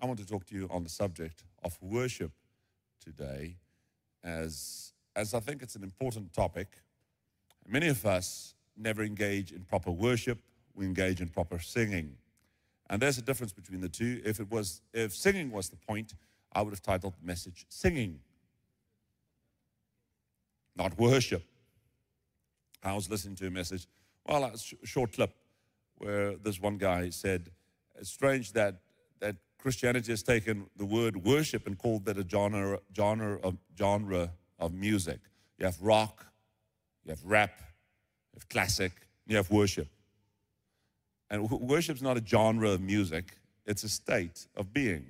I want to talk to you on the subject of worship today, as, as I think it's an important topic. Many of us never engage in proper worship, we engage in proper singing. And there's a difference between the two. If it was if singing was the point, I would have titled the message Singing. Not worship. I was listening to a message, well, a short clip where this one guy said, It's strange that that Christianity has taken the word worship and called that a genre, genre, of, genre of music. You have rock, you have rap, you have classic, you have worship. And worship's not a genre of music, it's a state of being.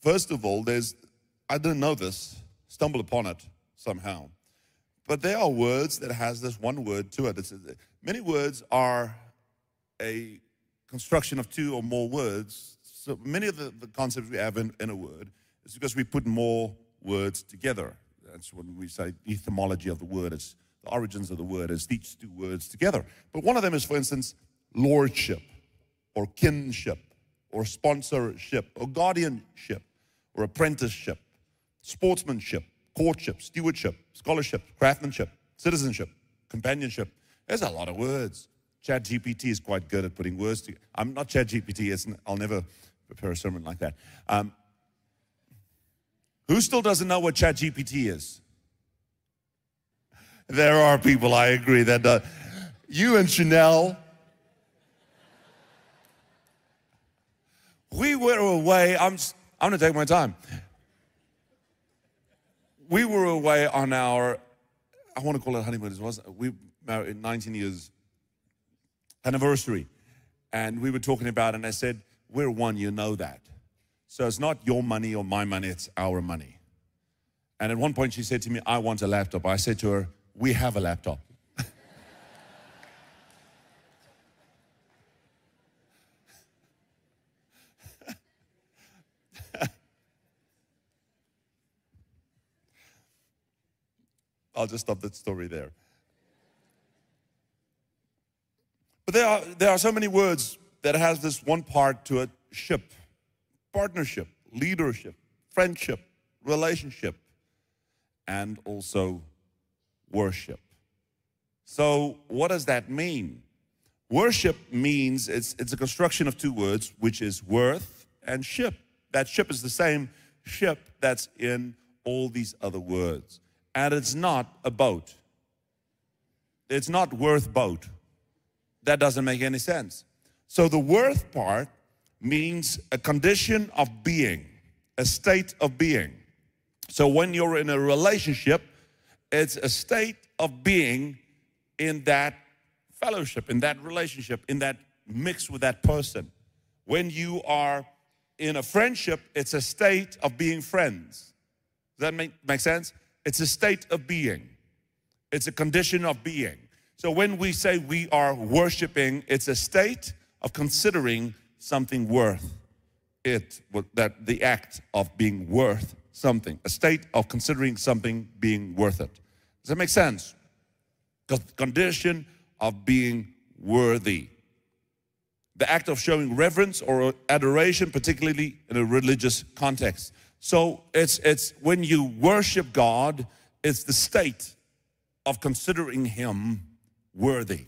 First of all, there's, I didn't know this, stumbled upon it somehow. But there are words that has this one word to it. It's, many words are a construction of two or more words so many of the, the concepts we have in, in a word is because we put more words together. That's when we say etymology of the word. It's the origins of the word is these two words together. But one of them is, for instance, lordship or kinship or sponsorship or guardianship or apprenticeship, sportsmanship, courtship, stewardship, scholarship, craftsmanship, citizenship, companionship. There's a lot of words. Chat GPT is quite good at putting words together. I'm not Chat GPT, I'll never prepare a sermon like that. Um, who still doesn't know what ChatGPT is? There are people, I agree, that uh, you and Chanel. We were away. I'm, I'm going to take my time. We were away on our, I want to call it honeymoon. It was we married 19 years anniversary, and we were talking about, and I said, we're one, you know that. So it's not your money or my money, it's our money. And at one point she said to me, I want a laptop. I said to her, We have a laptop. I'll just stop that story there. But there are, there are so many words that has this one part to it ship, partnership, leadership, friendship, relationship, and also worship. So, what does that mean? Worship means it's, it's a construction of two words, which is worth and ship. That ship is the same ship that's in all these other words. And it's not a boat. It's not worth boat. That doesn't make any sense. So the worth part means a condition of being, a state of being. So when you're in a relationship, it's a state of being in that fellowship, in that relationship, in that mix with that person. When you are in a friendship, it's a state of being friends. Does that make, make sense? It's a state of being. It's a condition of being. So when we say we are worshiping, it's a state of considering something worth it, that the act of being worth something, a state of considering something being worth it. Does that make sense? The condition of being worthy. The act of showing reverence or adoration, particularly in a religious context. So it's, it's when you worship God, it's the state of considering Him worthy.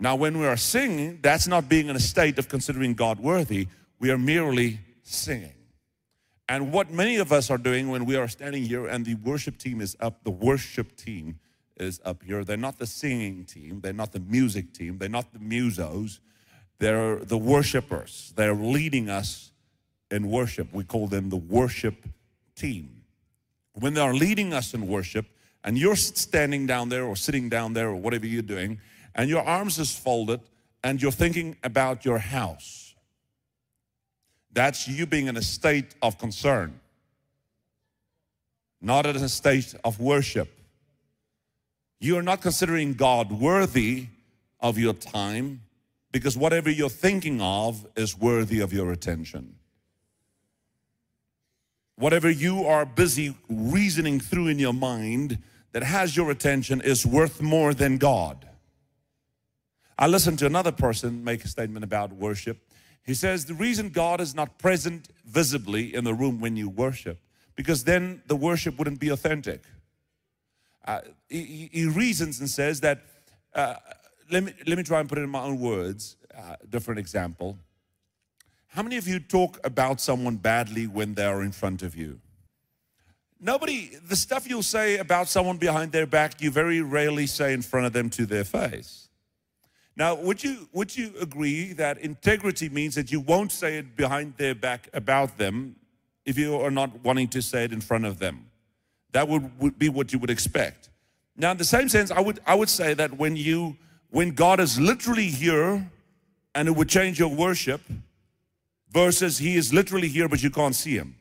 Now, when we are singing, that's not being in a state of considering God worthy. We are merely singing. And what many of us are doing when we are standing here and the worship team is up, the worship team is up here. They're not the singing team, they're not the music team, they're not the musos, they're the worshipers. They're leading us in worship. We call them the worship team. When they are leading us in worship, and you're standing down there or sitting down there or whatever you're doing, and your arms is folded and you're thinking about your house. That's you being in a state of concern, not in a state of worship. You are not considering God worthy of your time because whatever you're thinking of is worthy of your attention. Whatever you are busy reasoning through in your mind that has your attention is worth more than God. I listened to another person make a statement about worship, He says the reason God is not present visibly in the room when you worship, because then the worship wouldn't be authentic. Uh, he, he, reasons and says that, uh, let, me, let me try and put it in my own words, uh, different example. How many of you talk about someone badly when they are in front of you? Nobody, the stuff you'll say about someone behind their back, you very rarely say in front of them to their face. Now, would you, would you agree that integrity means that you won't say it behind their back about them if you are not wanting to say it in front of them? That would, would be what you would expect. Now, in the same sense, I would, I would say that when you, when God is literally here and it would change your worship versus he is literally here but you can't see him,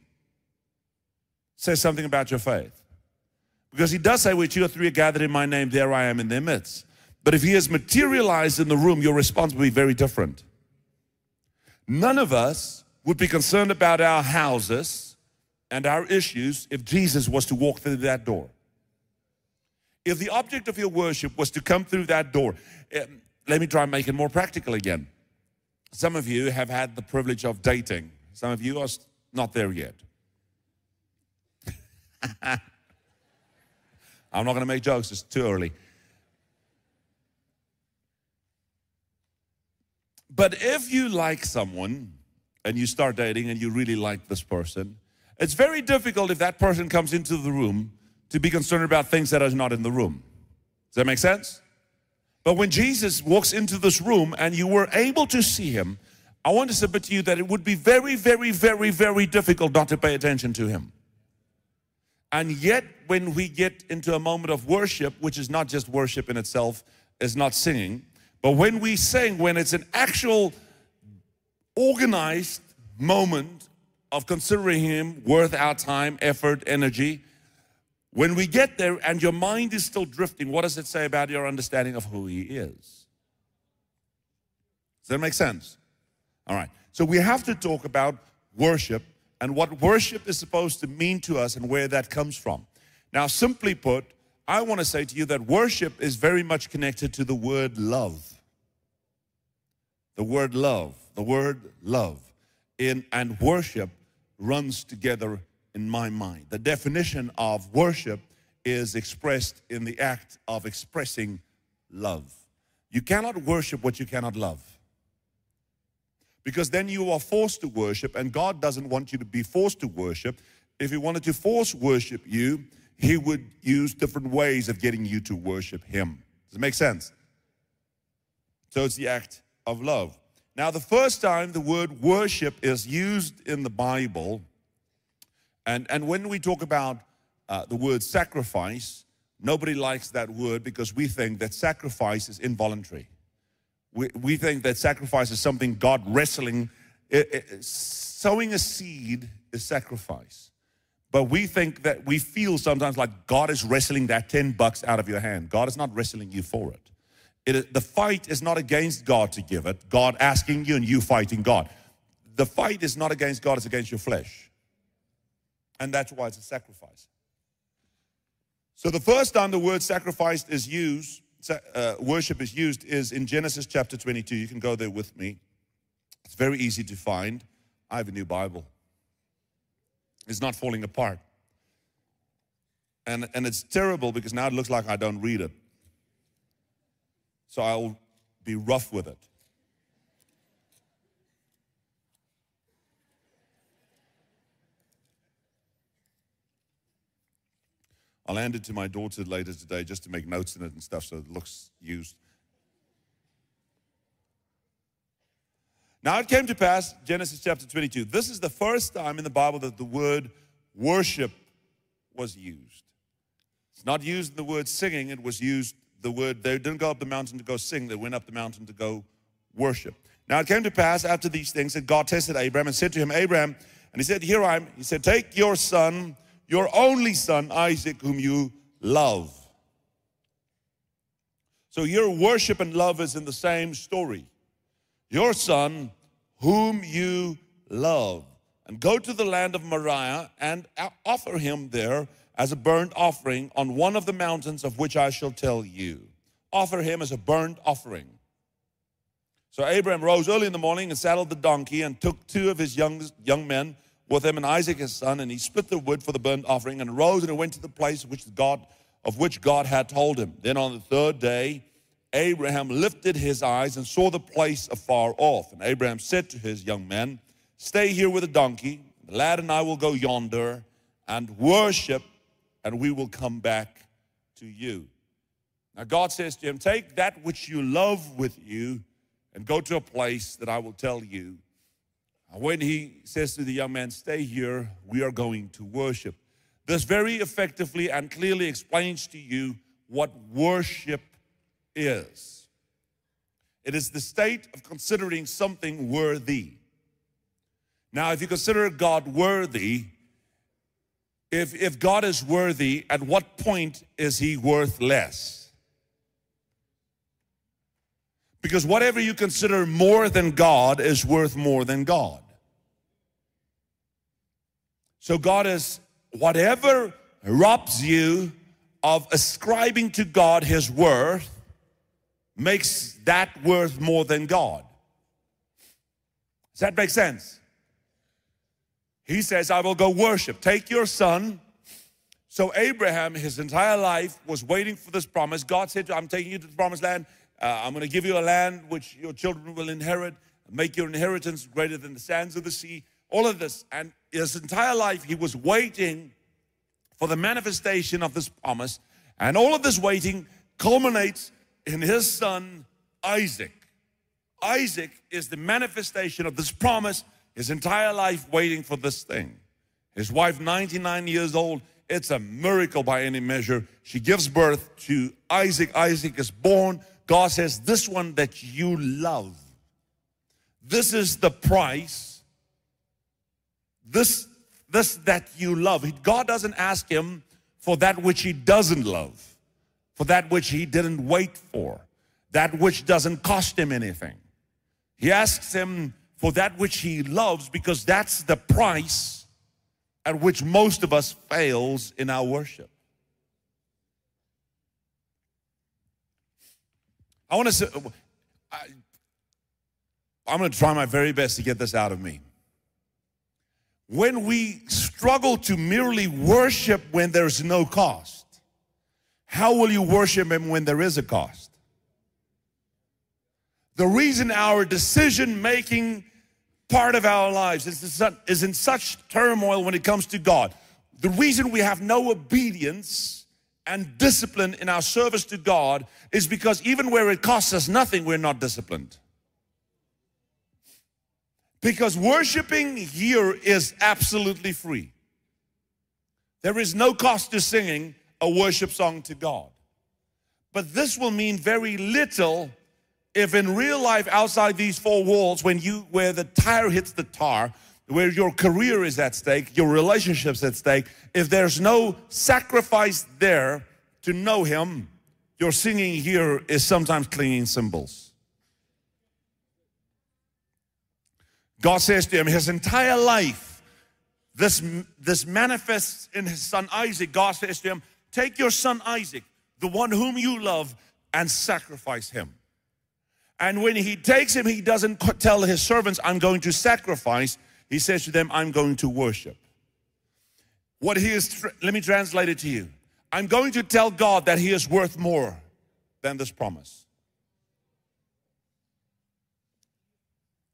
says something about your faith. Because he does say, where two or three are gathered in my name, there I am in their midst. But if he has materialized in the room, your response will be very different. None of us would be concerned about our houses and our issues if Jesus was to walk through that door. If the object of your worship was to come through that door, um, let me try and make it more practical again. Some of you have had the privilege of dating, some of you are not there yet. I'm not going to make jokes, it's too early. But if you like someone and you start dating and you really like this person, it's very difficult if that person comes into the room to be concerned about things that are not in the room. Does that make sense? But when Jesus walks into this room and you were able to see him, I want to submit to you that it would be very, very, very, very difficult not to pay attention to him. And yet, when we get into a moment of worship, which is not just worship in itself, is not singing, but when we sing, when it's an actual organized moment of considering Him worth our time, effort, energy. When we get there and your mind is still drifting, what does it say about your understanding of who He is? Does that make sense? All right. So we have to talk about worship and what worship is supposed to mean to us and where that comes from. Now, simply put, I want to say to you that worship is very much connected to the word love. The word love, the word love. In, and worship runs together in my mind. The definition of worship is expressed in the act of expressing love. You cannot worship what you cannot love. Because then you are forced to worship, and God doesn't want you to be forced to worship. If He wanted to force worship you, He would use different ways of getting you to worship Him. Does it make sense? So it's the act of love. Now, the first time the word worship is used in the Bible, and, and when we talk about uh, the word sacrifice, nobody likes that word because we think that sacrifice is involuntary. We, we think that sacrifice is something God wrestling. It, it, sowing a seed is sacrifice. But we think that we feel sometimes like God is wrestling that 10 bucks out of your hand. God is not wrestling you for it. It, the fight is not against God to give it, God asking you and you fighting God. The fight is not against God, it's against your flesh. And that's why it's a sacrifice. So the first time the word sacrifice is used, uh, worship is used, is in Genesis chapter 22. You can go there with me. It's very easy to find. I have a new Bible. It's not falling apart. And, and it's terrible because now it looks like I don't read it so I'll be rough with it. I'll hand it to my daughter later today just to make notes in it and stuff so it looks used. Now it came to pass, Genesis chapter 22. This is the first time in the Bible that the word worship was used. It's not used in the word singing, it was used the word, they didn't go up the mountain to go sing, they went up the mountain to go worship. Now it came to pass after these things that God tested Abraham and said to him, Abraham, and he said, Here I am. He said, Take your son, your only son, Isaac, whom you love. So your worship and love is in the same story. Your son, whom you love. And go to the land of Moriah and offer him there as a burnt offering on one of the mountains of which I shall tell you. Offer him as a burnt offering. So Abraham rose early in the morning and saddled the donkey and took two of his young, young men with him and Isaac his son, and he split the wood for the burnt offering and rose and went to the place which God, of which God had told him. Then on the third day, Abraham lifted his eyes and saw the place afar off. And Abraham said to his young men, Stay here with the donkey. The lad and I will go yonder and worship, and we will come back to you. Now, God says to him, Take that which you love with you and go to a place that I will tell you. When he says to the young man, Stay here, we are going to worship. This very effectively and clearly explains to you what worship is. It is the state of considering something worthy. Now, if you consider God worthy, if, if God is worthy, at what point is he worth less? Because whatever you consider more than God is worth more than God. So God is whatever robs you of ascribing to God his worth makes that worth more than God. Does that make sense? He says, I will go worship. Take your son. So Abraham, his entire life, was waiting for this promise. God said, I'm taking you to the promised land. Uh, I'm going to give you a land which your children will inherit, make your inheritance greater than the sands of the sea. All of this. And his entire life, he was waiting for the manifestation of this promise. And all of this waiting culminates in his son, Isaac. Isaac is the manifestation of this promise his entire life waiting for this thing. His wife, 99 years old, it's a miracle by any measure. She gives birth to Isaac. Isaac is born. God says, This one that you love, this is the price. This, this that you love. God doesn't ask him for that which he doesn't love, for that which he didn't wait for, that which doesn't cost him anything. He asks him for that which he loves because that's the price at which most of us fails in our worship. I want to say, I, I'm going to try my very best to get this out of me. When we struggle to merely worship when there's no cost, how will you worship Him when there is a cost? The reason our decision making part of our lives is in such turmoil when it comes to God. The reason we have no obedience and discipline in our service to God is because even where it costs us nothing, we're not disciplined. Because worshiping here is absolutely free. There is no cost to singing a worship song to God. But this will mean very little if in real life outside these four walls, when you where the tire hits the tar, where your career is at stake, your relationships at stake, if there's no sacrifice there to know him, your singing here is sometimes clinging cymbals. God says to him, his entire life, this, this manifests in his son Isaac. God says to him, Take your son Isaac, the one whom you love, and sacrifice him. And when he takes him, he doesn't tell his servants, I'm going to sacrifice. He says to them, I'm going to worship. What he is, let me translate it to you. I'm going to tell God that he is worth more than this promise.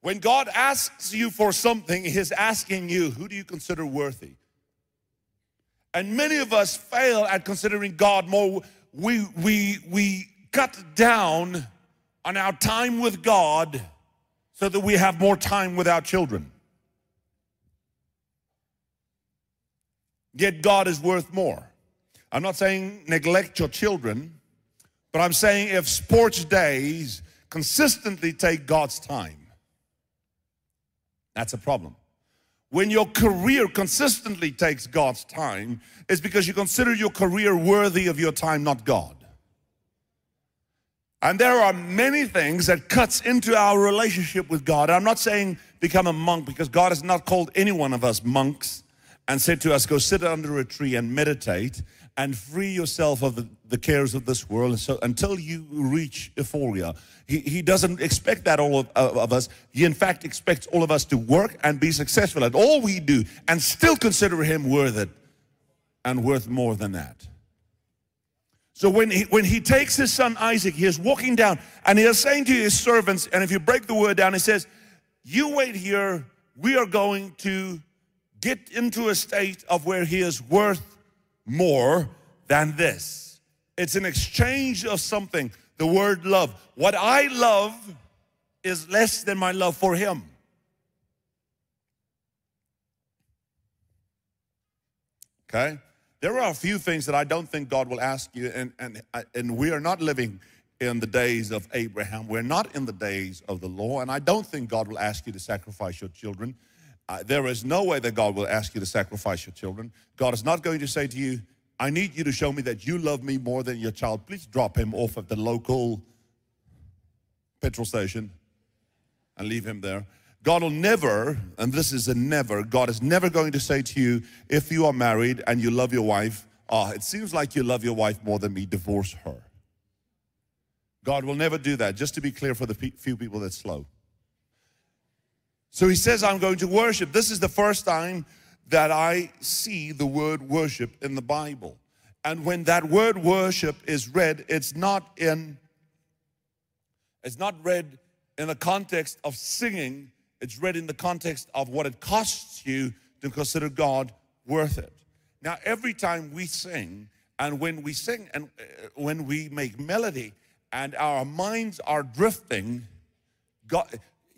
When God asks you for something, he's asking you, who do you consider worthy? And many of us fail at considering God more. We, we, we cut down on our time with God so that we have more time with our children. Yet God is worth more. I'm not saying neglect your children, but I'm saying if sports days consistently take God's time, that's a problem. When your career consistently takes God's time, it's because you consider your career worthy of your time, not God. And there are many things that cuts into our relationship with God. I'm not saying become a monk because God has not called any one of us monks and said to us, go sit under a tree and meditate and free yourself of the, the cares of this world. And so until you reach euphoria, he, he doesn't expect that all of, of us. He, in fact, expects all of us to work and be successful at all we do and still consider him worth it and worth more than that. So when he, when he takes his son Isaac, he is walking down and he is saying to his servants, and if you break the word down, he says, You wait here, we are going to get into a state of where he is worth more than this. It's an exchange of something, the word love. What I love is less than my love for him. Okay? There are a few things that I don't think God will ask you, and, and, and we are not living in the days of Abraham. We're not in the days of the law, and I don't think God will ask you to sacrifice your children. Uh, there is no way that God will ask you to sacrifice your children. God is not going to say to you, I need you to show me that you love me more than your child. Please drop him off at the local petrol station and leave him there. God will never, and this is a never, God is never going to say to you, if you are married and you love your wife, ah, oh, it seems like you love your wife more than me, divorce her. God will never do that, just to be clear for the few people that's slow. So he says, I'm going to worship. This is the first time that I see the word worship in the Bible. And when that word worship is read, it's not in it's not read in the context of singing, it's read in the context of what it costs you to consider God worth it. Now, every time we sing, and when we sing and uh, when we make melody and our minds are drifting, God,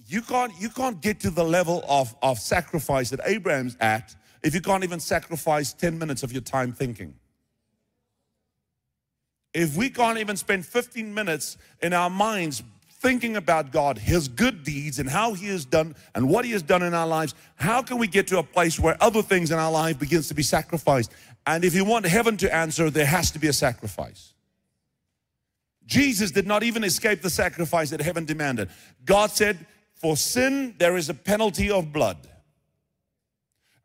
you can't, you can't get to the level of, of sacrifice that Abraham's at if you can't even sacrifice 10 minutes of your time thinking. If we can't even spend 15 minutes in our minds thinking about God, His good deeds, and how He has done and what He has done in our lives, how can we get to a place where other things in our life begins to be sacrificed? And if you want heaven to answer, there has to be a sacrifice. Jesus did not even escape the sacrifice that heaven demanded. God said, For sin, there is a penalty of blood.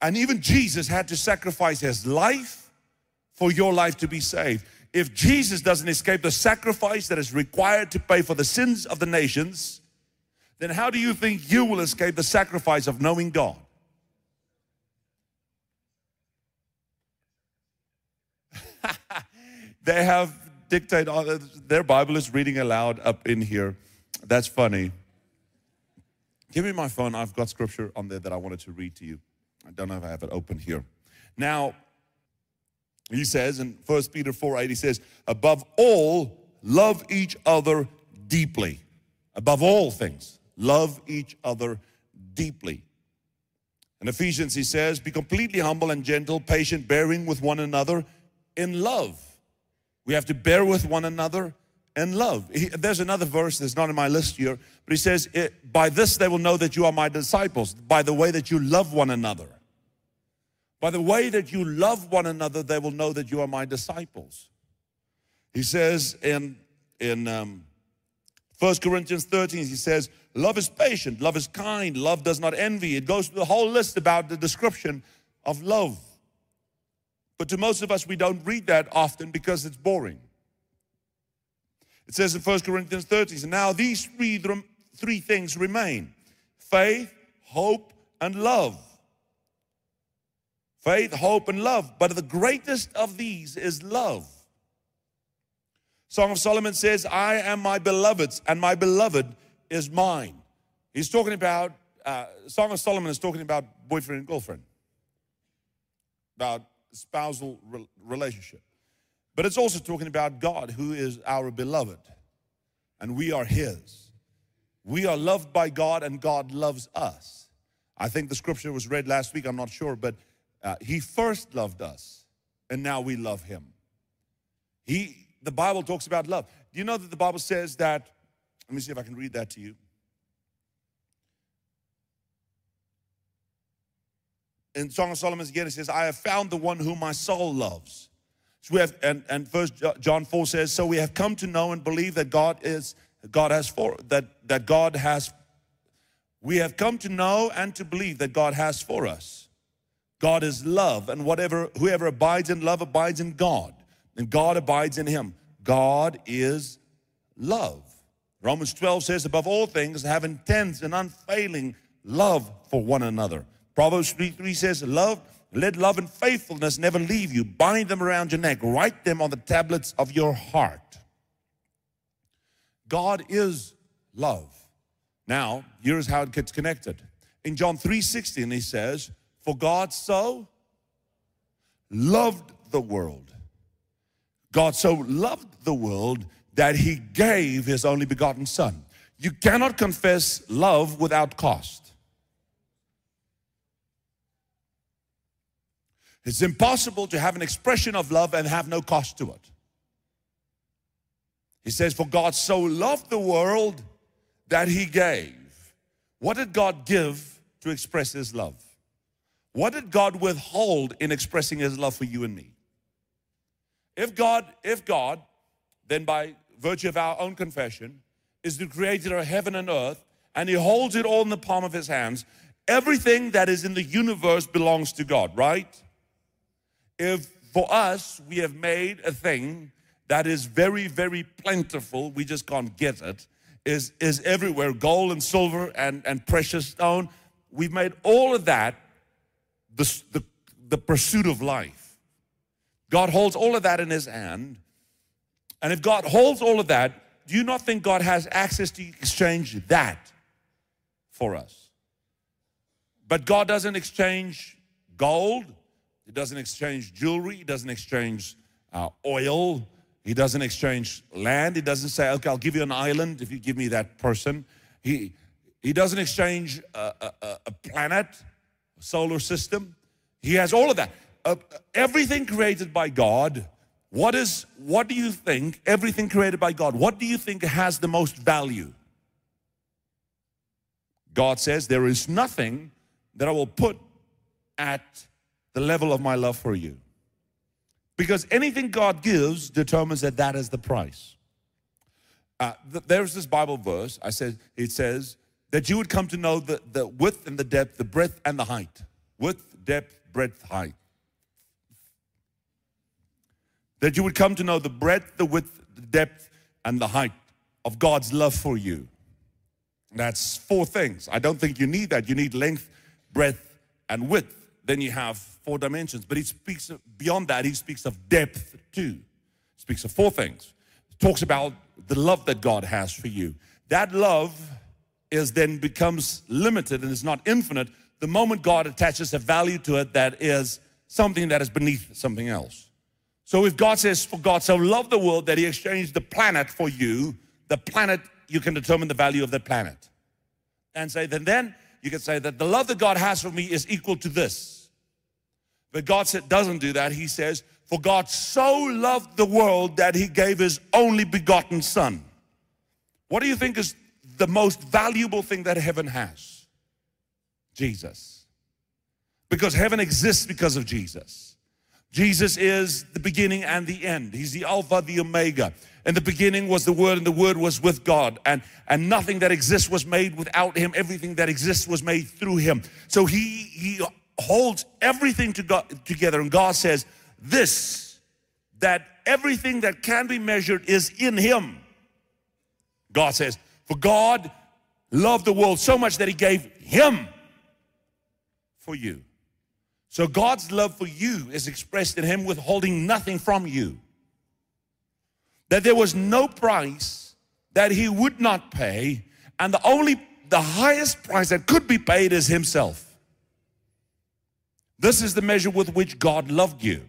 And even Jesus had to sacrifice his life for your life to be saved if Jesus doesn't escape the sacrifice that is required to pay for the sins of the nations, then how do you think you will escape the sacrifice of knowing God? they have dictate uh, their Bible is reading aloud up in here. That's funny. Give me my phone. I've got scripture on there that I wanted to read to you. I don't know if I have it open here. Now, he says in 1 Peter 4 8, he says, above all, love each other deeply. Above all things, love each other deeply. In Ephesians, he says, be completely humble and gentle, patient, bearing with one another in love. We have to bear with one another in love. He, there's another verse that's not in my list here, but he says, By this they will know that you are my disciples, by the way that you love one another. By the way that you love one another, they will know that you are my disciples. He says in, in um, 1 Corinthians 13, he says, Love is patient, love is kind, love does not envy. It goes through the whole list about the description of love. But to most of us, we don't read that often because it's boring. It says in 1 Corinthians 13, now these three, three things remain faith, hope, and love. Faith, hope, and love. But the greatest of these is love. Song of Solomon says, I am my beloved's, and my beloved is mine. He's talking about, uh, Song of Solomon is talking about boyfriend and girlfriend, about spousal re- relationship. But it's also talking about God, who is our beloved, and we are His. We are loved by God, and God loves us. I think the scripture was read last week, I'm not sure, but uh, he first loved us, and now we love him. He, the Bible talks about love. Do you know that the Bible says that? Let me see if I can read that to you. In Song of Solomon again, it says, I have found the one whom my soul loves. So we have, and, and first John 4 says, so we have come to know and believe that God is, God has for, that, that God has, we have come to know and to believe that God has for us. God is love, and whatever whoever abides in love abides in God, and God abides in him. God is love. Romans 12 says, above all things, have intense and unfailing love for one another. Proverbs 3 3 says, Love, let love and faithfulness never leave you. Bind them around your neck, write them on the tablets of your heart. God is love. Now, here's how it gets connected. In John 3 16, he says, For God so loved the world. God so loved the world that he gave his only begotten Son. You cannot confess love without cost. It's impossible to have an expression of love and have no cost to it. He says, For God so loved the world that he gave. What did God give to express his love? What did God withhold in expressing his love for you and me? If God, if God, then by virtue of our own confession, is the creator of heaven and earth, and he holds it all in the palm of his hands, everything that is in the universe belongs to God, right? If for us we have made a thing that is very, very plentiful, we just can't get it, is, is everywhere gold and silver and, and precious stone. We've made all of that the, the, the pursuit of life. God holds all of that in His hand. And if God holds all of that, do you not think God has access to exchange that for us? But God doesn't exchange gold, He doesn't exchange jewelry, He doesn't exchange uh, oil, He doesn't exchange land. He doesn't say, okay, I'll give you an island if you give me that person. He, he doesn't exchange a, a, a planet, solar system. He has all of that. Uh, everything created by God what is, what do you think, everything created by God, what do you think has the most value? God says, there is nothing that I will put at the level of my love for you. Because anything God gives determines that that is the price. Uh, th there's this Bible verse, I said, it says, that you would come to know the, the width and the depth, the breadth and the height. Width, depth, breadth, height that you would come to know the breadth, the width, the depth, and the height of God's love for you. That's four things. I don't think you need that. You need length, breadth, and width. Then you have four dimensions. But he speaks of, beyond that, he speaks of depth too. He speaks of four things. He talks about the love that God has for you. That love is then becomes limited and is not infinite the moment God attaches a value to it that is something that is beneath something else. So if God says, for God so loved the world that he exchanged the planet for you, the planet, you can determine the value of the planet. And say, then then you can say that the love that God has for me is equal to this. But God said, doesn't do that. He says, for God so loved the world that he gave his only begotten son. What do you think is the most valuable thing that heaven has? Jesus. Because heaven exists because of Jesus. Jesus is the beginning and the end. He's the Alpha, the Omega. In the beginning was the Word, and the Word was with God. And, and nothing that exists was made without Him. Everything that exists was made through Him. So He, he holds everything to God, together. And God says, This, that everything that can be measured is in Him. God says, For God loved the world so much that He gave Him for you. So God's love for you is expressed in Him withholding nothing from you. That there was no price that He would not pay, and the only, the highest price that could be paid is Himself. This is the measure with which God loved you.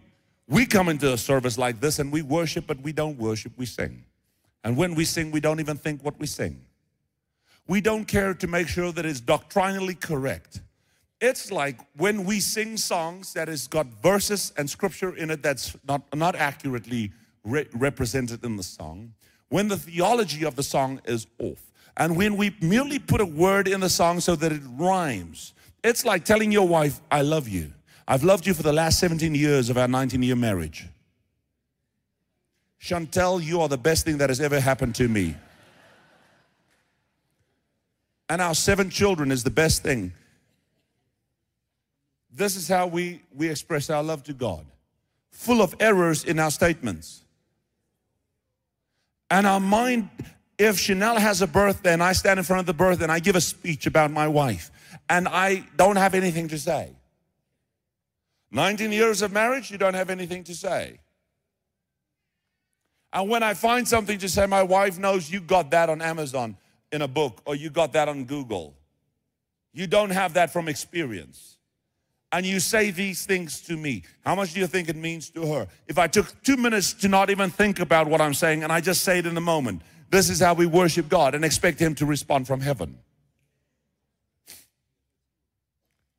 We come into a service like this and we worship, but we don't worship, we sing. And when we sing, we don't even think what we sing. We don't care to make sure that it's doctrinally correct. It's like when we sing songs that has got verses and scripture in it that's not, not accurately re represented in the song, when the theology of the song is off, and when we merely put a word in the song so that it rhymes, it's like telling your wife, I love you. I've loved you for the last 17 years of our 19 year marriage. Chantel, you are the best thing that has ever happened to me. And our seven children is the best thing this is how we, we express our love to God. full of errors in our statements. And our mind, if Chanel has a birthday and I stand in front of the birthday and I give a speech about my wife and I don't have anything to say. 19 years of marriage, you don't have anything to say. And when I find something to say, my wife knows you got that on Amazon in a book or you got that on Google. You don't have that from experience. And you say these things to me. How much do you think it means to her? If I took two minutes to not even think about what I'm saying and I just say it in the moment, this is how we worship God and expect Him to respond from heaven.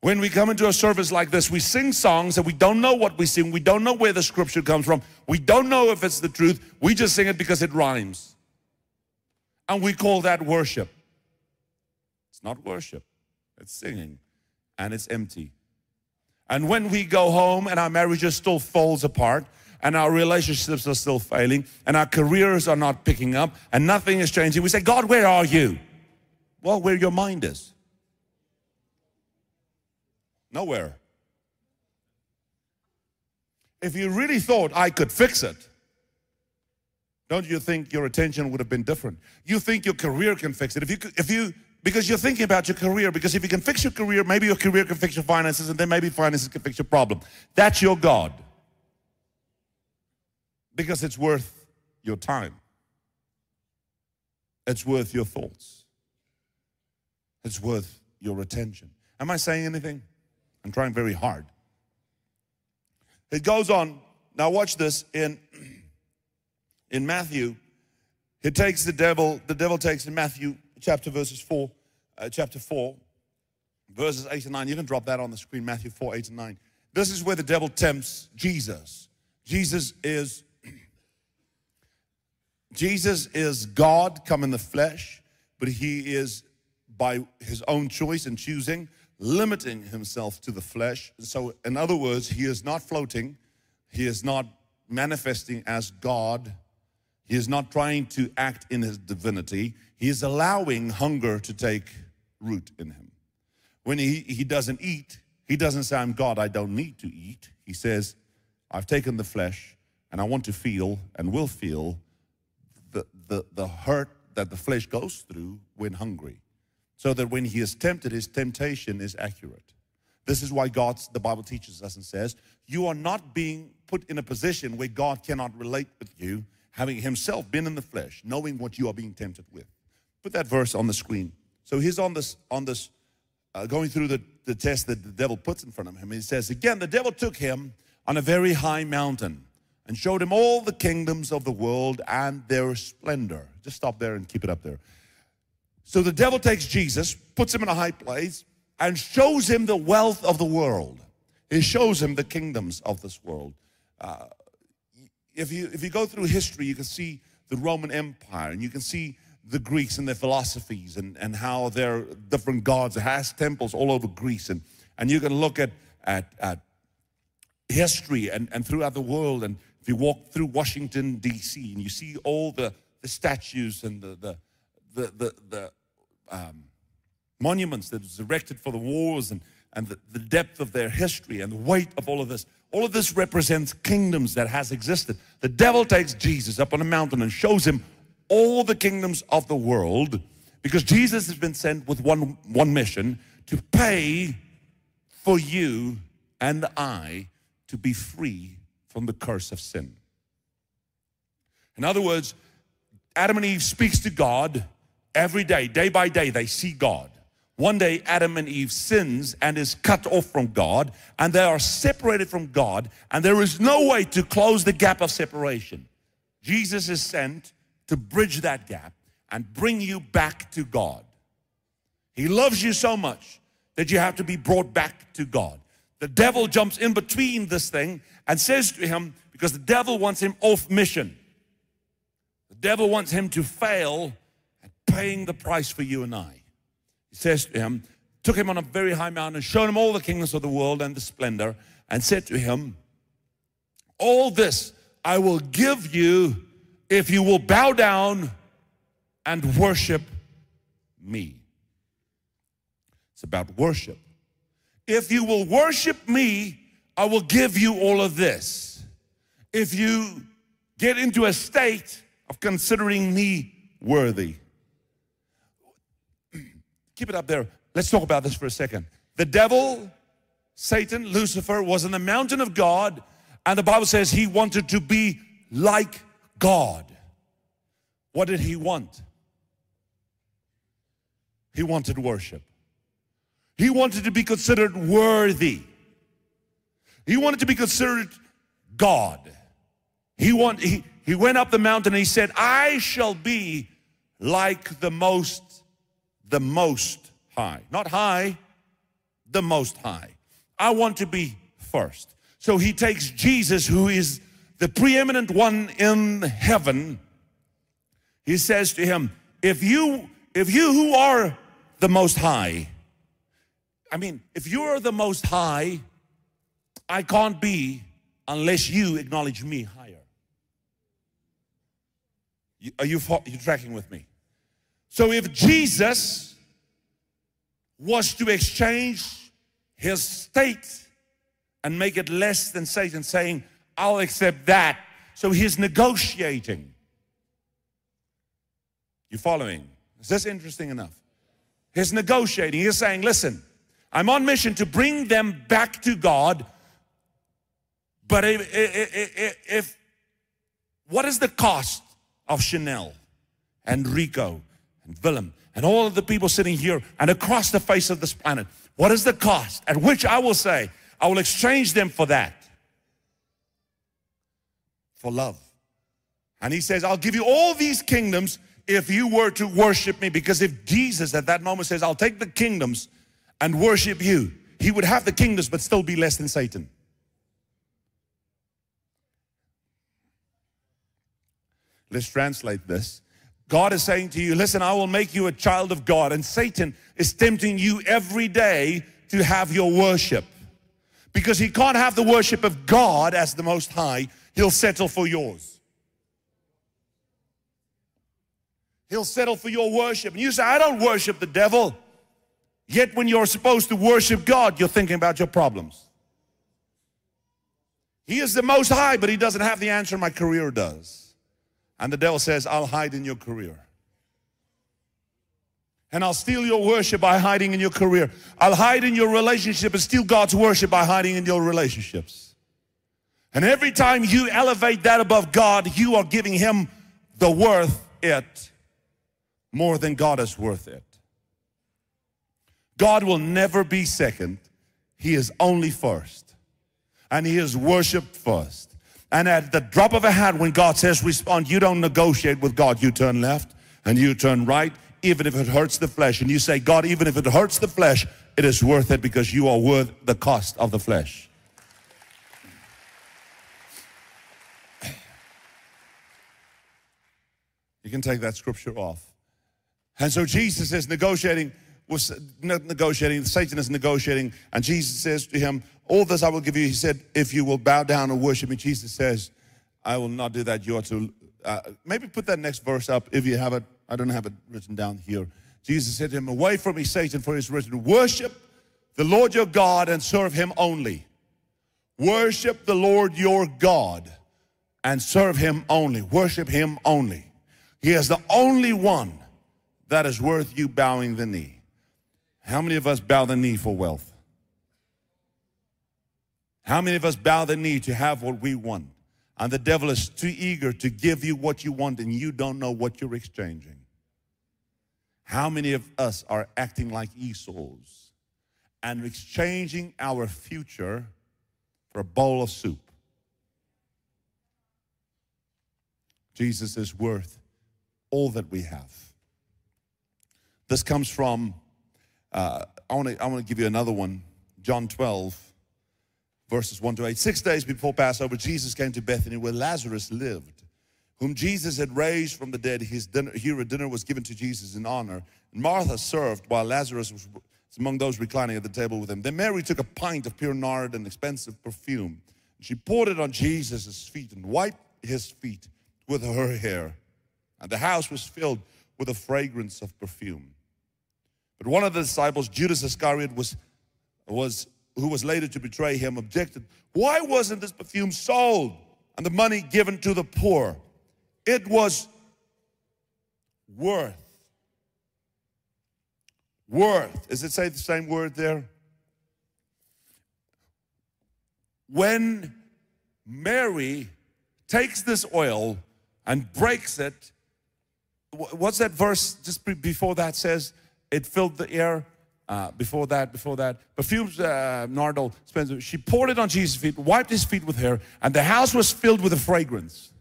When we come into a service like this, we sing songs and we don't know what we sing. We don't know where the scripture comes from. We don't know if it's the truth. We just sing it because it rhymes. And we call that worship. It's not worship, it's singing. And it's empty. And when we go home and our marriages still falls apart, and our relationships are still failing, and our careers are not picking up, and nothing is changing, we say, God, where are you? Well, where your mind is. Nowhere. If you really thought I could fix it, don't you think your attention would have been different? You think your career can fix it. If you, if you, because you're thinking about your career, because if you can fix your career, maybe your career can fix your finances, and then maybe finances can fix your problem. That's your God. Because it's worth your time. It's worth your thoughts. It's worth your attention. Am I saying anything? I'm trying very hard. It goes on. Now watch this in in Matthew. It takes the devil. The devil takes in Matthew chapter verses four, uh, chapter four, verses eight and nine. You can drop that on the screen. Matthew four, eight and nine. This is where the devil tempts Jesus. Jesus is Jesus is God come in the flesh, but he is by his own choice and choosing limiting himself to the flesh. So, in other words, he is not floating, he is not manifesting as God, he is not trying to act in his divinity, he is allowing hunger to take root in him. When he, he doesn't eat, he doesn't say, I'm God, I don't need to eat. He says, I've taken the flesh and I want to feel and will feel the, the, the hurt that the flesh goes through when hungry so that when he is tempted, his temptation is accurate. This is why God's, the Bible teaches us and says, you are not being put in a position where God cannot relate with you, having himself been in the flesh, knowing what you are being tempted with. Put that verse on the screen. So he's on this, on this, uh, going through the, the test that the devil puts in front of him. He says, again, the devil took him on a very high mountain and showed him all the kingdoms of the world and their splendor. Just stop there and keep it up there. So the devil takes Jesus, puts him in a high place, and shows him the wealth of the world. He shows him the kingdoms of this world. Uh, if, you, if you go through history, you can see the Roman Empire, and you can see the Greeks and their philosophies and, and how their different gods has temples all over Greece. And, and you can look at, at, at history and, and throughout the world. And if you walk through Washington, D.C., and you see all the, the statues and the, the, the, the, the um, monuments that was erected for the wars and, and the, the depth of their history and the weight of all of this. All of this represents kingdoms that has existed. The devil takes Jesus up on a mountain and shows him all the kingdoms of the world because Jesus has been sent with one, one mission to pay for you and I to be free from the curse of sin. In other words, Adam and Eve speaks to God Every day, day by day, they see God. One day, Adam and Eve sins and is cut off from God, and they are separated from God, and there is no way to close the gap of separation. Jesus is sent to bridge that gap and bring you back to God. He loves you so much that you have to be brought back to God. The devil jumps in between this thing and says to him, because the devil wants him off mission. The devil wants him to fail at paying the price for you and I. He says to him, took him on a very high mountain showed him all the kingdoms of the world and the splendor, and said to him, All this I will give you if you will bow down and worship me. It's about worship. If you will worship me, I will give you all of this. if you get into a state of considering me worthy. Keep it up there. Let's talk about this for a second. The devil, Satan, Lucifer, was in the mountain of God, and the Bible says he wanted to be like God. What did he want? He wanted worship. He wanted to be considered worthy. He wanted to be considered God. He, want, he, he went up the mountain and he said, I shall be like the most, the most high. Not high, the most high. I want to be first. So he takes Jesus, who is the preeminent one in heaven. He says to him, if you, if you who are the most high, I mean, if you're the most high, I can't be unless you acknowledge me higher. You, are you, are you tracking with me? So if Jesus was to exchange his state and make it less than Satan, saying, I'll accept that. So he's negotiating. You following? Is this interesting enough? He's negotiating. He's saying, listen, I'm on mission to bring them back to God. But if, if, if what is the cost of Chanel and Rico and Willem and all of the people sitting here and across the face of this planet. What is the cost at which I will say, I will exchange them for that? For love. And he says, I'll give you all these kingdoms if you were to worship me. Because if Jesus at that moment says, I'll take the kingdoms and worship you, he would have the kingdoms but still be less than Satan. Let's translate this. God is saying to you, listen, I will make you a child of God. And Satan is tempting you every day to have your worship. Because he can't have the worship of God as the Most High, he'll settle for yours. He'll settle for your worship. And you say, I don't worship the devil. Yet when you're supposed to worship God, you're thinking about your problems. He is the Most High, but he doesn't have the answer my career does. And the devil says, I'll hide in your career. And I'll steal your worship by hiding in your career. I'll hide in your relationship and steal God's worship by hiding in your relationships. And every time you elevate that above God, you are giving Him the worth it more than God is worth it. God will never be second. He is only first. And He is worshiped first. And at the drop of a hat, when God says respond, you don't negotiate with God. You turn left and you turn right, even if it hurts the flesh. And you say, God, even if it hurts the flesh, it is worth it because you are worth the cost of the flesh. You can take that scripture off. And so Jesus is negotiating, was negotiating, Satan is negotiating, and Jesus says to him, all this I will give you. He said, if you will bow down and worship me. Jesus says, I will not do that. You ought to, uh, maybe put that next verse up if you have it. I don't have it written down here. Jesus said to him, away from me, Satan, for it is written, worship the Lord your God and serve him only. Worship the Lord your God and serve him only. Worship him only. He is the only one that is worth you bowing the knee. How many of us bow the knee for wealth? How many of us bow the knee to have what we want? And the devil is too eager to give you what you want and you don't know what you're exchanging. How many of us are acting like Esau's and exchanging our future for a bowl of soup? Jesus is worth all that we have. This comes from, uh, I want to I wanna give you another one, John 12 verses 1 to 8. Six days before Passover, Jesus came to Bethany where Lazarus lived, whom Jesus had raised from the dead. His dinner, here a dinner was given to Jesus in honor. And Martha served while Lazarus was among those reclining at the table with him. Then Mary took a pint of pure nard and expensive perfume. And she poured it on Jesus' feet and wiped his feet with her hair. And the house was filled with the fragrance of perfume. But one of the disciples, Judas Iscariot, was, was who was later to betray him, objected, Why wasn't this perfume sold and the money given to the poor. It was worth. Worth. Does it say the same word there? When Mary takes this oil and breaks it, what's that verse just before that says? It filled the air. Uh, before that, before that, perfumes uh, Nardole Spencer. She poured it on Jesus' feet, wiped his feet with hair, and the house was filled with a fragrance.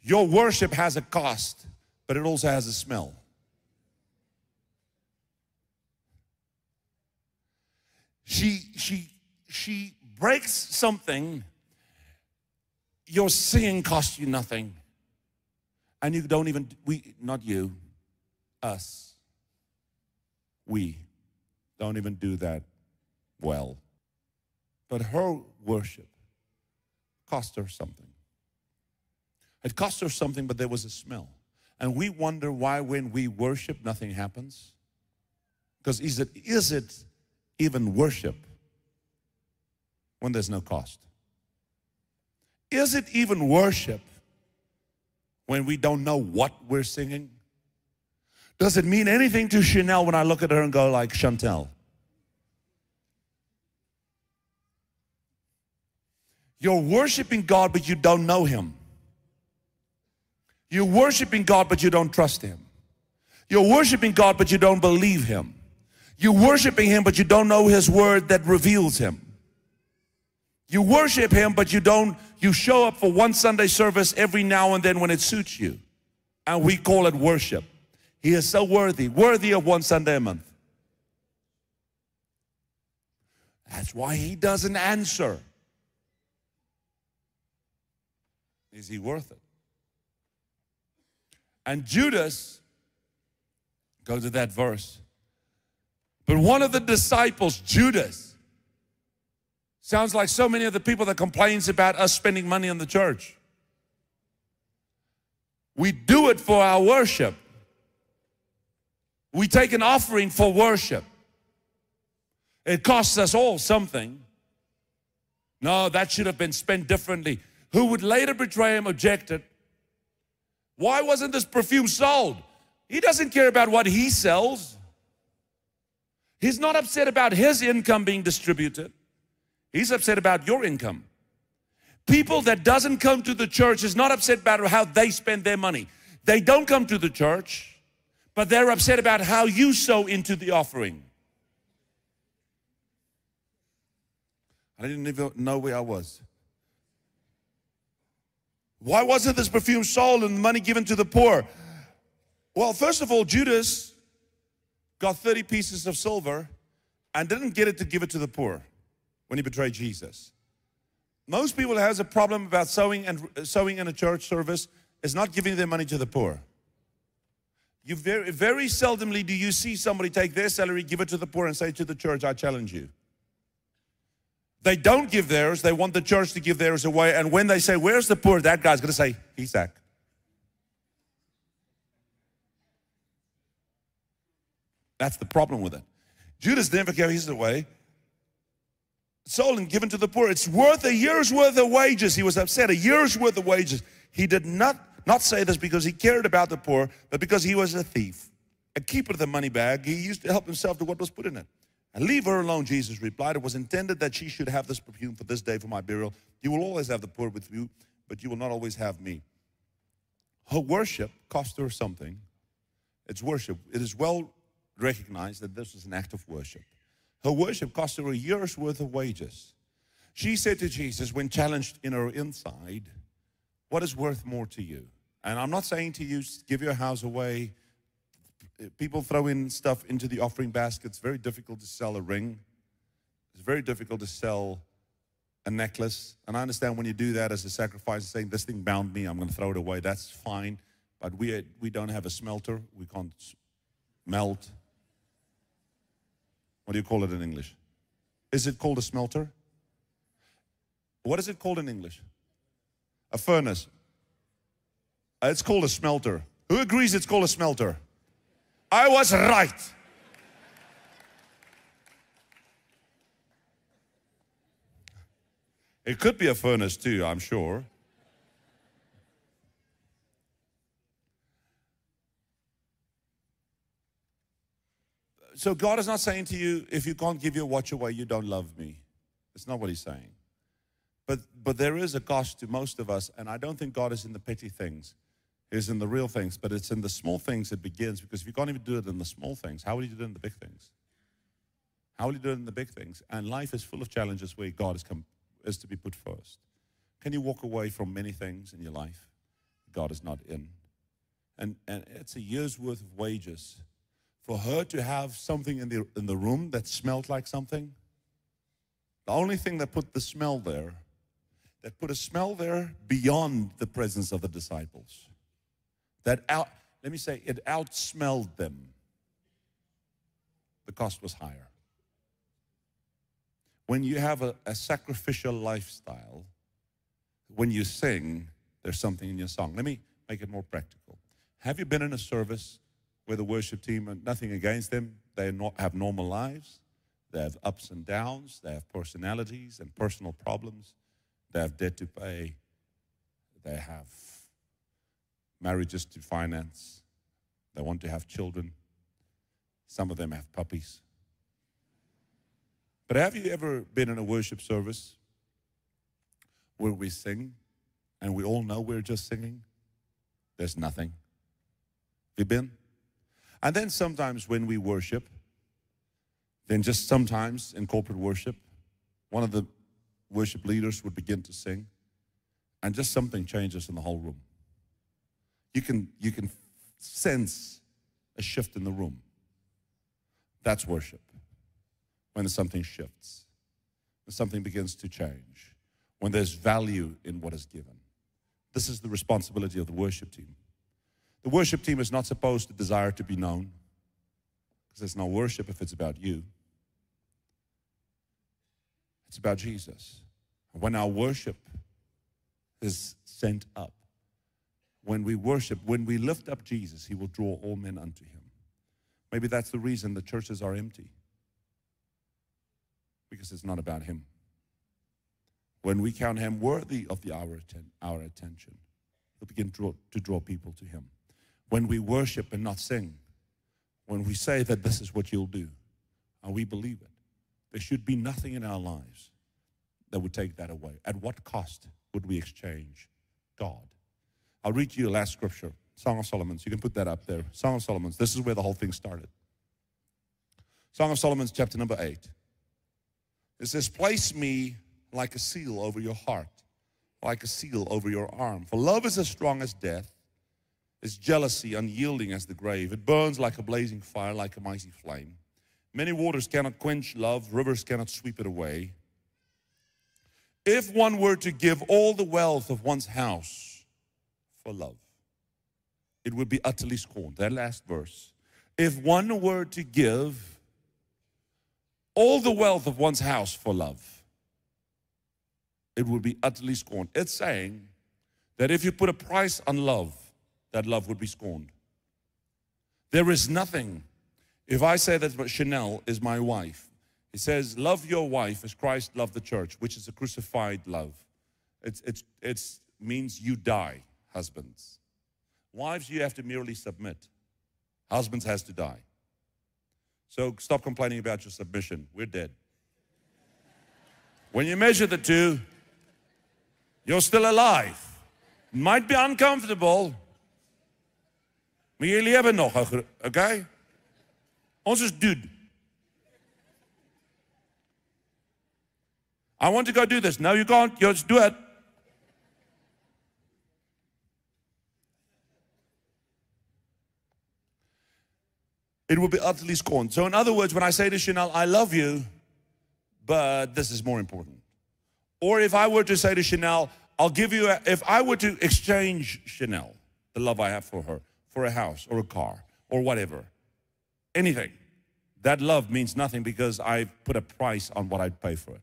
Your worship has a cost, but it also has a smell. She she she breaks something. Your singing costs you nothing, and you don't even we not you, us. We don't even do that well. But her worship cost her something. It cost her something, but there was a smell. And we wonder why, when we worship, nothing happens. Because is it, is it even worship when there's no cost? Is it even worship when we don't know what we're singing? Does it mean anything to Chanel when I look at her and go like Chantel? You're worshiping God, but you don't know Him. You're worshiping God, but you don't trust Him. You're worshiping God, but you don't believe Him. You're worshiping Him, but you don't know His word that reveals Him. You worship Him, but you don't, you show up for one Sunday service every now and then when it suits you. And we call it worship. He is so worthy, worthy of one Sunday a month. That's why He doesn't answer. Is He worth it? And Judas, go to that verse. But one of the disciples, Judas, sounds like so many of the people that complains about us spending money on the church. We do it for our worship. We take an offering for worship. It costs us all something. No, that should have been spent differently. Who would later betray him objected, why wasn't this perfume sold? He doesn't care about what he sells. He's not upset about his income being distributed. He's upset about your income. People that doesn't come to the church is not upset about how they spend their money. They don't come to the church, but they're upset about how you sow into the offering. I didn't even know where I was. Why wasn't this perfume sold and the money given to the poor? Well, first of all, Judas got 30 pieces of silver and didn't get it to give it to the poor when he betrayed Jesus. Most people has a problem about sowing and sowing in a church service is not giving their money to the poor. You very, very seldomly do you see somebody take their salary, give it to the poor, and say to the church, I challenge you. They don't give theirs. They want the church to give theirs away. And when they say, Where's the poor? That guy's going to say, He's that. That's the problem with it. Judas never gave his away. Sold and given to the poor. It's worth a year's worth of wages. He was upset. A year's worth of wages. He did not not say this because he cared about the poor, but because he was a thief, a keeper of the money bag. He used to help himself to what was put in it. And leave her alone, Jesus replied. It was intended that she should have this perfume for this day for my burial. You will always have the poor with you, but you will not always have me. Her worship cost her something. It's worship. It is well recognized that this was an act of worship. Her worship cost her a year's worth of wages. She said to Jesus, when challenged in her inside, What is worth more to you? And I'm not saying to you, give your house away, people throw in stuff into the offering basket. It's very difficult to sell a ring. It's very difficult to sell a necklace. And I understand when you do that as a sacrifice, saying, This thing bound me, I'm going to throw it away. That's fine. But we, we don't have a smelter. We can't melt. What do you call it in English? Is it called a smelter? What is it called in English? A furnace. Uh, it's called a smelter. Who agrees it's called a smelter? I was right. It could be a furnace too, I'm sure. So God is not saying to you, if you can't give your watch away, you don't love me. That's not what he's saying. But but there is a cost to most of us, and I don't think God is in the petty things. He's in the real things, but it's in the small things it begins because if you can't even do it in the small things, how will you do it in the big things? How will you do it in the big things? And life is full of challenges where God is come is to be put first. Can you walk away from many things in your life? God is not in. And and it's a year's worth of wages for her to have something in the, in the room that smelled like something, the only thing that put the smell there, that put a smell there beyond the presence of the disciples, that out, let me say, it outsmelled them. The cost was higher. When you have a, a sacrificial lifestyle, when you sing, there's something in your song. Let me make it more practical. Have you been in a service where the worship team, nothing against them, they not, have normal lives. They have ups and downs. They have personalities and personal problems. They have debt to pay. They have marriages to finance. They want to have children. Some of them have puppies. But have you ever been in a worship service where we sing and we all know we're just singing? There's nothing. You been? And then sometimes when we worship, then just sometimes in corporate worship, one of the worship leaders would begin to sing, and just something changes in the whole room. You can, you can sense a shift in the room. That's worship. When something shifts, when something begins to change, when there's value in what is given. This is the responsibility of the worship team. The worship team is not supposed to desire to be known because there's no worship if it's about you. It's about Jesus. When our worship is sent up, when we worship, when we lift up Jesus, He will draw all men unto Him. Maybe that's the reason the churches are empty because it's not about Him. When we count Him worthy of the, our, our attention, He'll begin draw, to draw people to Him when we worship and not sing, when we say that this is what you'll do, and we believe it, there should be nothing in our lives that would take that away. At what cost would we exchange God? I'll read you the last scripture, Song of Solomon's. You can put that up there. Song of Solomon's. This is where the whole thing started. Song of Solomon's, chapter number eight. It says, Place me like a seal over your heart, like a seal over your arm. For love is as strong as death is jealousy, unyielding as the grave. It burns like a blazing fire, like a mighty flame. Many waters cannot quench love, rivers cannot sweep it away. If one were to give all the wealth of one's house for love, it would be utterly scorned. That last verse. If one were to give all the wealth of one's house for love, it would be utterly scorned. It's saying that if you put a price on love, that love would be scorned. There is nothing. If I say that Chanel is my wife, it says, Love your wife as Christ loved the church, which is a crucified love. It it's, it's means you die, husbands. Wives, you have to merely submit. Husbands has to die. So stop complaining about your submission. We're dead. When you measure the two, you're still alive. Might be uncomfortable, Maar jullie hebben nog? Okay? Ons is dude. I want to go do this. No, you can't. You just do it. It will be utterly scorned. So, in other words, when I say to Chanel, I love you, but this is more important. Or if I were to say to Chanel, I'll give you, a, if I were to exchange Chanel, the love I have for her, for a house or a car or whatever, anything. That love means nothing because I've put a price on what I'd pay for it.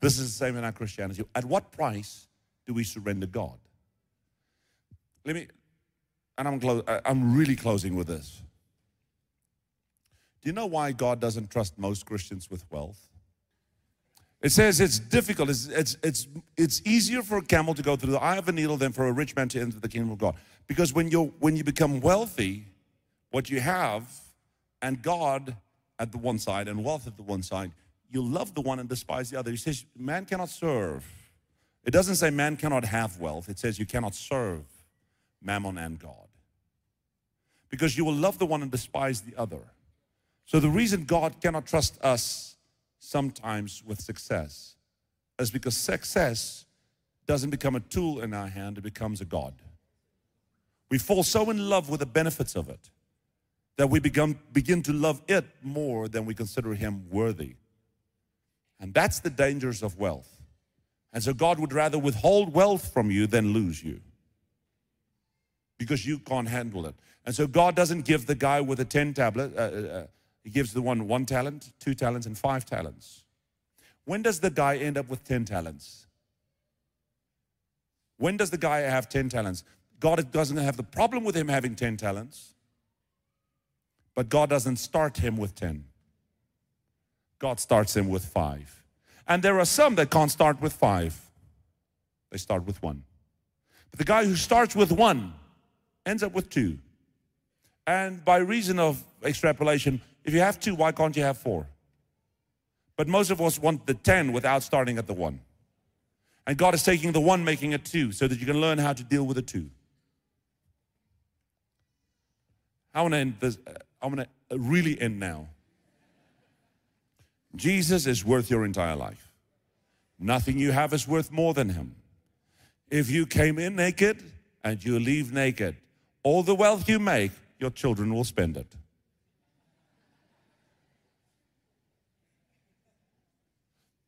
This is the same in our Christianity. At what price do we surrender God? Let me, and I'm, clo- I'm really closing with this. Do you know why God doesn't trust most Christians with wealth? It says it's difficult. It's, it's, it's, it's easier for a camel to go through the eye of a needle than for a rich man to enter the kingdom of God. Because when, you when you become wealthy, what you have, and God at the one side and wealth at the one side, you love the one and despise the other. He says, man cannot serve. It doesn't say man cannot have wealth. It says you cannot serve mammon and God. Because you will love the one and despise the other. So the reason God cannot trust us sometimes with success is because success doesn't become a tool in our hand, it becomes a God. We fall so in love with the benefits of it that we begin, begin to love it more than we consider Him worthy. And that's the dangers of wealth. And so God would rather withhold wealth from you than lose you because you can't handle it. And so God doesn't give the guy with a 10 tablet, uh, uh, uh he gives the one one talent, two talents, and five talents. When does the guy end up with 10 talents? When does the guy have 10 talents? God doesn't have the problem with him having 10 talents, but God doesn't start him with 10. God starts him with five. And there are some that can't start with five, they start with one. But the guy who starts with one ends up with two. And by reason of extrapolation, if you have two, why can't you have four? But most of us want the 10 without starting at the one. And God is taking the one, making it two, so that you can learn how to deal with the two. I want to end this, I want to really end now. Jesus is worth your entire life. Nothing you have is worth more than him. If you came in naked and you leave naked, all the wealth you make, your children will spend it.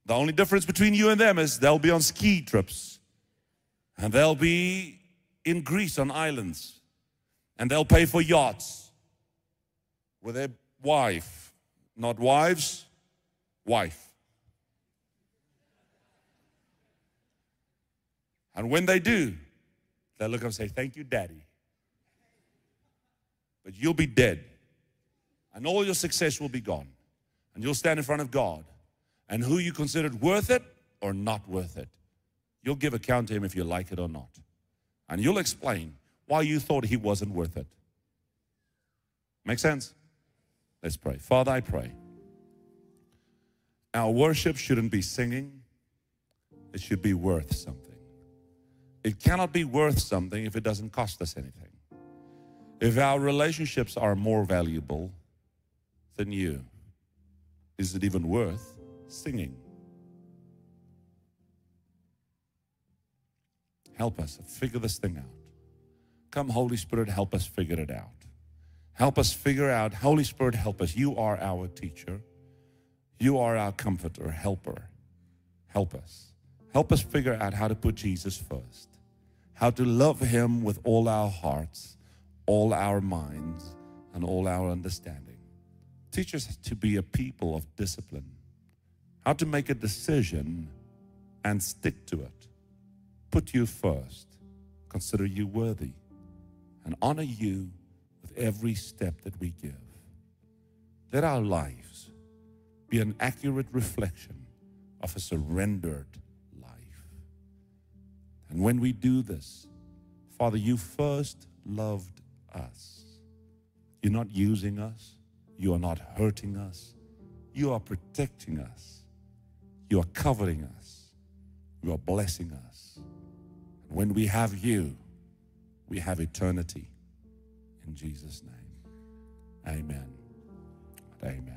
The only difference between you and them is they'll be on ski trips. And they'll be in Greece on islands. And they'll pay for yachts with their wife, not wives, wife. And when they do, they'll look up and say, Thank you, Daddy. But you'll be dead, and all your success will be gone, and you'll stand in front of God and who you considered worth it or not worth it. You'll give account to him if you like it or not. And you'll explain why you thought he wasn't worth it. Make sense? Let's pray. Father, I pray. Our worship shouldn't be singing, it should be worth something. It cannot be worth something if it doesn't cost us anything. If our relationships are more valuable than you, is it even worth singing. Help us figure this thing out. Come, Holy Spirit, help us figure it out. Help us figure out. Holy Spirit, help us. You are our teacher. You are our comforter, helper. Help us. Help us figure out how to put Jesus first, how to love Him with all our hearts, all our minds, and all our understanding. Teach us to be a people of discipline how to make a decision and stick to it. Put you first, consider you worthy, and honor you with every step that we give. Let our lives be an accurate reflection of a surrendered life. And when we do this, Father, you first loved us. You're not using us, you are not hurting us, you are protecting us you are covering us. You are blessing us. When we have you, we have eternity. In Jesus' name. Amen. Amen.